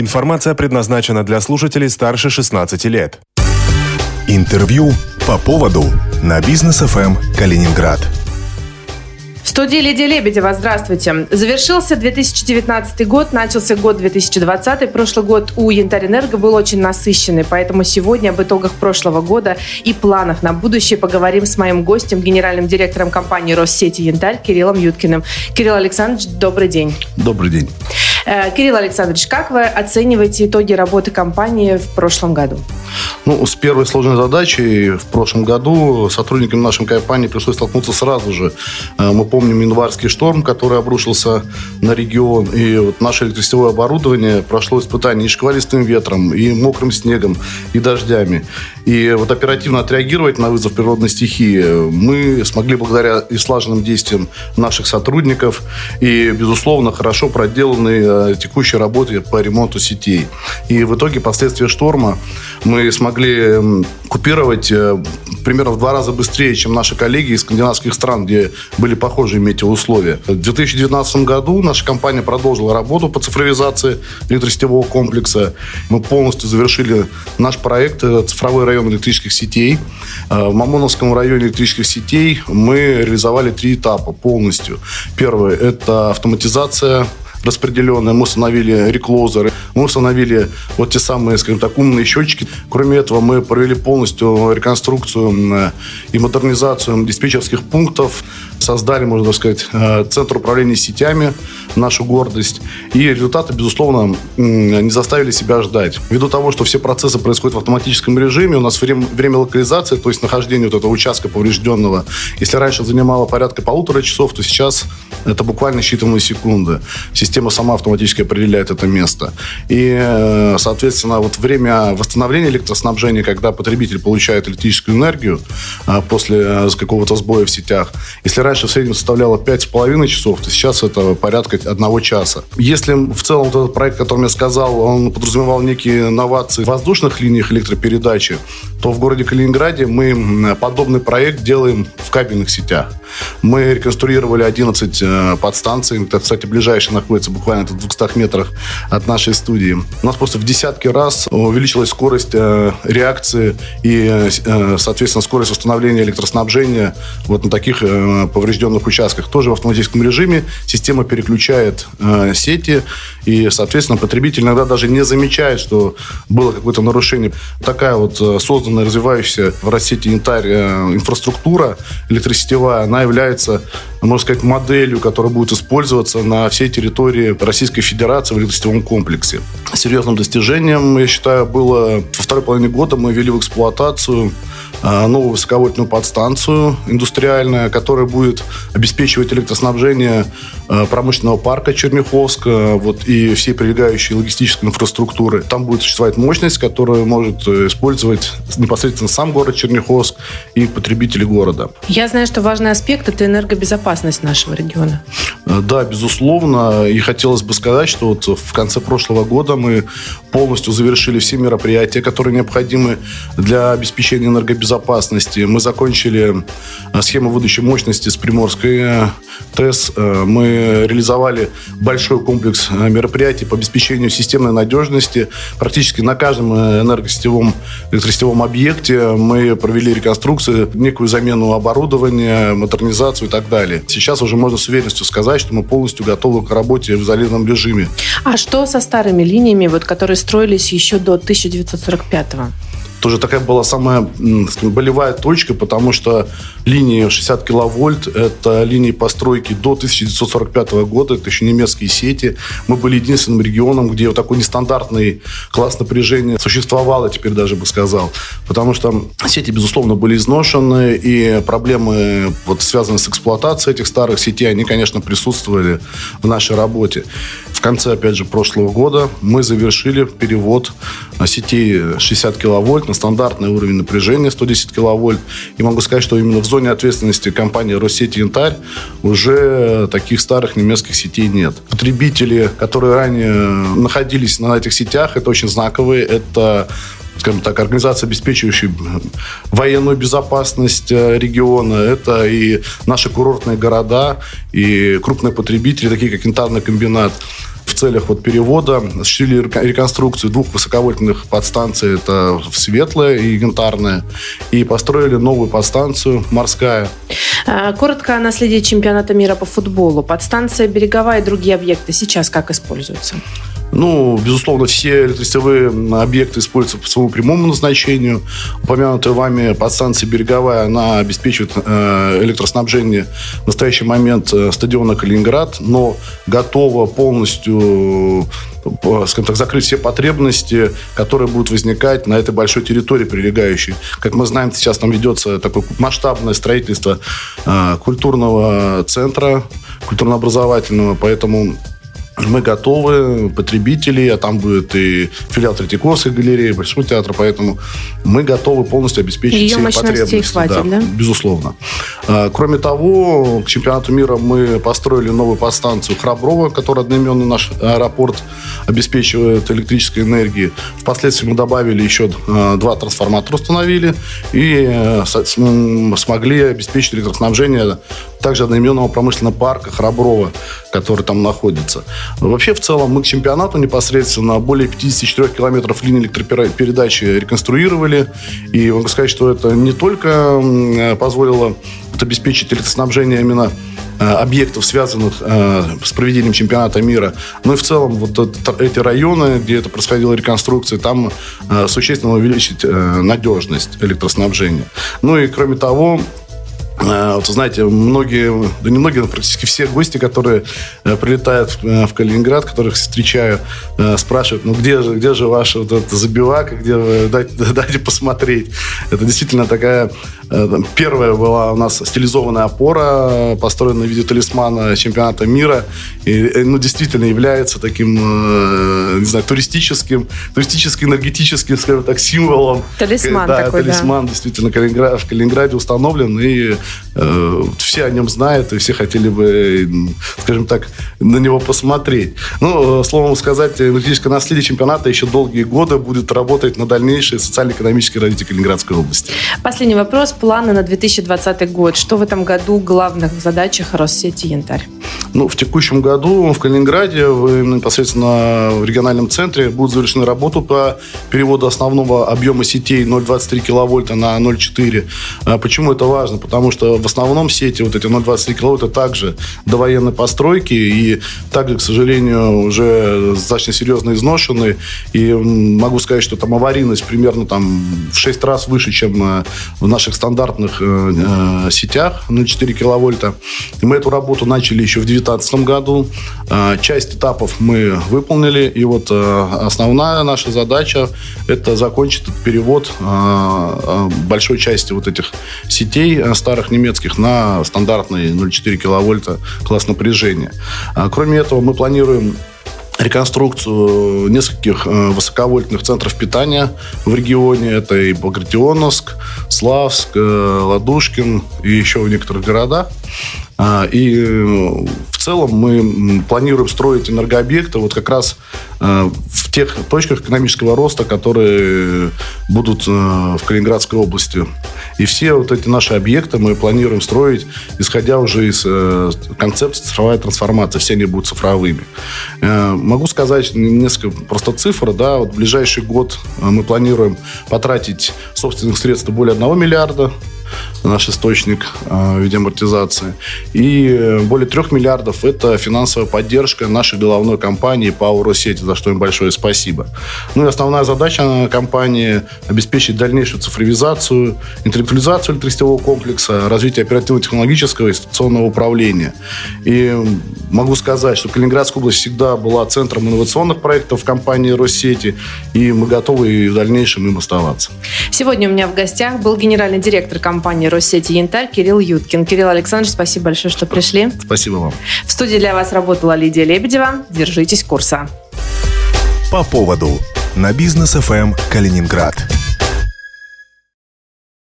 Информация предназначена для слушателей старше 16 лет. Интервью по поводу на бизнес ФМ Калининград. В студии Лидия Лебедева. Здравствуйте. Завершился 2019 год, начался год 2020. Прошлый год у Янтарь-Энерго был очень насыщенный, поэтому сегодня об итогах прошлого года и планах на будущее поговорим с моим гостем, генеральным директором компании Россети Янтарь Кириллом Юткиным. Кирилл Александрович, добрый день. Добрый день. Э, Кирилл Александрович, как вы оцениваете итоги работы компании в прошлом году? Ну, с первой сложной задачей в прошлом году сотрудникам нашей компании пришлось столкнуться сразу же. Э, мы помним январский шторм, который обрушился на регион, и вот наше электросетевое оборудование прошло испытание и шквалистым ветром, и мокрым снегом, и дождями. И вот оперативно отреагировать на вызов природной стихии мы смогли благодаря и слаженным действиям наших сотрудников и, безусловно, хорошо проделанной текущей работе по ремонту сетей. И в итоге последствия шторма мы смогли купировать э, примерно в два раза быстрее, чем наши коллеги из скандинавских стран, где были похожие метеоусловия. В 2019 году наша компания продолжила работу по цифровизации электросетевого комплекса. Мы полностью завершили наш проект э, «Цифровой район электрических сетей». Э, в Мамоновском районе электрических сетей мы реализовали три этапа полностью. Первый – это автоматизация распределенная, мы установили реклозеры, мы установили вот те самые, скажем так, умные счетчики. Кроме этого, мы провели полностью реконструкцию и модернизацию диспетчерских пунктов, создали, можно сказать, э, центр управления сетями, нашу гордость. И результаты, безусловно, не заставили себя ждать. Ввиду того, что все процессы происходят в автоматическом режиме, у нас время, время локализации, то есть нахождения вот этого участка поврежденного, если раньше занимало порядка полутора часов, то сейчас это буквально считанные секунды. Система сама автоматически определяет это место. И, э, соответственно, вот время восстановления электроснабжения, когда потребитель получает электрическую энергию э, после какого-то сбоя в сетях, если раньше в среднем составляло 5,5 часов, то сейчас это порядка одного часа. Если в целом этот проект, о котором я сказал, он подразумевал некие новации в воздушных линиях электропередачи, то в городе Калининграде мы подобный проект делаем в кабельных сетях. Мы реконструировали 11 э, подстанций. Это, кстати, ближайшая находится буквально в 200 метрах от нашей студии. У нас просто в десятки раз увеличилась скорость э, реакции и, э, соответственно, скорость восстановления электроснабжения вот на таких поврежденных участках. Тоже в автоматическом режиме система переключает сети, и, соответственно, потребитель иногда даже не замечает, что было какое-то нарушение. Такая вот созданная, развивающаяся в России янтарь инфраструктура электросетевая, она является, можно сказать, моделью, которая будет использоваться на всей территории Российской Федерации в электросетевом комплексе. Серьезным достижением, я считаю, было во второй половине года мы ввели в эксплуатацию новую высоковольтную подстанцию индустриальная, которая будет обеспечивать электроснабжение а, промышленного парка Черняховска вот, и всей прилегающей логистической инфраструктуры. Там будет существовать мощность, которую может э, использовать непосредственно сам город Черняховск и потребители города. Я знаю, что важный аспект – это энергобезопасность нашего региона. Э, да, безусловно. И хотелось бы сказать, что вот в конце прошлого года мы полностью завершили все мероприятия, которые необходимы для обеспечения энергобезопасности безопасности. Мы закончили э, схему выдачи мощности с Приморской э, ТЭС. Э, мы реализовали большой комплекс мероприятий по обеспечению системной надежности. Практически на каждом энергосетевом, электросетевом объекте мы провели реконструкцию, некую замену оборудования, модернизацию и так далее. Сейчас уже можно с уверенностью сказать, что мы полностью готовы к работе в изолированном режиме. А что со старыми линиями, вот, которые строились еще до 1945 -го? Тоже такая была самая скажем, болевая точка, потому что линии 60 киловольт – это линии постройки до 1945 года, это еще немецкие сети. Мы были единственным регионом, где вот такой нестандартный класс напряжения существовал, я теперь даже бы сказал. Потому что сети, безусловно, были изношены, и проблемы, вот, связанные с эксплуатацией этих старых сетей, они, конечно, присутствовали в нашей работе. В конце, опять же, прошлого года мы завершили перевод сетей 60 киловольт на стандартный уровень напряжения 110 киловольт. И могу сказать, что именно в зоне ответственности компании Россети Янтарь уже таких старых немецких сетей нет. Потребители, которые ранее находились на этих сетях, это очень знаковые. Это скажем так, организация, обеспечивающая военную безопасность э, региона. Это и наши курортные города, и крупные потребители, такие как Янтарный комбинат целях вот перевода осуществили реконструкцию двух высоковольтных подстанций, это Светлая и Янтарная, и построили новую подстанцию «Морская». А, коротко о наследии чемпионата мира по футболу. Подстанция «Береговая» и другие объекты сейчас как используются? Ну, безусловно, все электросетевые объекты используются по своему прямому назначению. Упомянутая вами подстанция «Береговая», она обеспечивает э, электроснабжение в настоящий момент э, стадиона «Калининград», но готова полностью э, скажем так, закрыть все потребности, которые будут возникать на этой большой территории прилегающей. Как мы знаем, сейчас там ведется такое масштабное строительство культурного центра, культурно-образовательного, поэтому мы готовы, потребители, а там будет и филиал Третьяковской галереи, Большого театра, поэтому мы готовы полностью обеспечить Ее все потребности. хватит, да, да? Безусловно. А, кроме того, к чемпионату мира мы построили новую подстанцию Храброва, которая одноименный наш аэропорт обеспечивает электрической энергией. Впоследствии мы добавили еще а, два трансформатора установили и э, смогли обеспечить электроснабжение также одноименного промышленного парка Храброва, который там находится. Вообще, в целом, мы к чемпионату непосредственно более 54 километров линии электропередачи реконструировали. И могу сказать, что это не только позволило обеспечить электроснабжение именно э, объектов, связанных э, с проведением чемпионата мира. но и в целом вот эти районы, где это происходила реконструкция, там э, существенно увеличить надежность электроснабжения. Ну и кроме того, Э, вот, знаете, многие, да не многие, но практически все гости, которые э, прилетают э, в Калининград, которых встречаю, спрашивают, ну где же, где же ваша вот эта забивака, где вы, дайте, дайте посмотреть. Это действительно такая Первая была у нас стилизованная опора, построенная в виде талисмана чемпионата мира. И, ну, действительно является таким, не знаю, туристическим, туристически-энергетическим, скажем так, символом. Талисман да, такой, талисман да. действительно в Калининграде установлен. И Э, все о нем знают, и все хотели бы, скажем так, на него посмотреть. Ну, э, словом сказать, энергетическое наследие чемпионата еще долгие годы будет работать на дальнейшее социально-экономическое развитие Калининградской области. Последний вопрос. Планы на 2020 год. Что в этом году главных в задачах Россети «Янтарь»? Ну, в текущем году в Калининграде, в, непосредственно в региональном центре, будет завершена работа по переводу основного объема сетей 0,23 киловольта на 0,4. А почему это важно? Потому что в основном сети, вот эти 0,23 киловольта, также довоенной постройки и также, к сожалению, уже достаточно серьезно изношены. И могу сказать, что там аварийность примерно там в 6 раз выше, чем э, в наших стандартных э, э, сетях 0,4 киловольта. И мы эту работу начали еще в 2019 году. Часть этапов мы выполнили. И вот основная наша задача – это закончить этот перевод большой части вот этих сетей старых немецких немецких на стандартный 0,4 киловольта класс напряжения. А, кроме этого, мы планируем реконструкцию нескольких э, высоковольтных центров питания в регионе. Это и Багратионовск, Славск, э, Ладушкин и еще в некоторых городах. А, и э, в целом мы планируем строить энергообъекты вот как раз э, тех точках экономического роста, которые будут э, в Калининградской области. И все вот эти наши объекты мы планируем строить, исходя уже из концепции цифровая трансформация. Все они будут цифровыми. Могу сказать несколько просто цифр. Да, вот в ближайший год мы планируем потратить собственных средств более 1 миллиарда наш источник э, в виде амортизации. И более трех миллиардов – это финансовая поддержка нашей головной компании ПАО «Россети», за что им большое спасибо. Ну и основная задача компании – обеспечить дальнейшую цифровизацию, интеллектуализацию электросетевого комплекса, развитие оперативно-технологического и институционного управления. И могу сказать, что Калининградская область всегда была центром инновационных проектов компании «Россети», и мы готовы и в дальнейшем им оставаться. Сегодня у меня в гостях был генеральный директор компании компании Россети Янтарь Кирилл Юткин. Кирилл Александрович, спасибо большое, что пришли. Спасибо вам. В студии для вас работала Лидия Лебедева. Держитесь курса. По поводу на бизнес ФМ Калининград.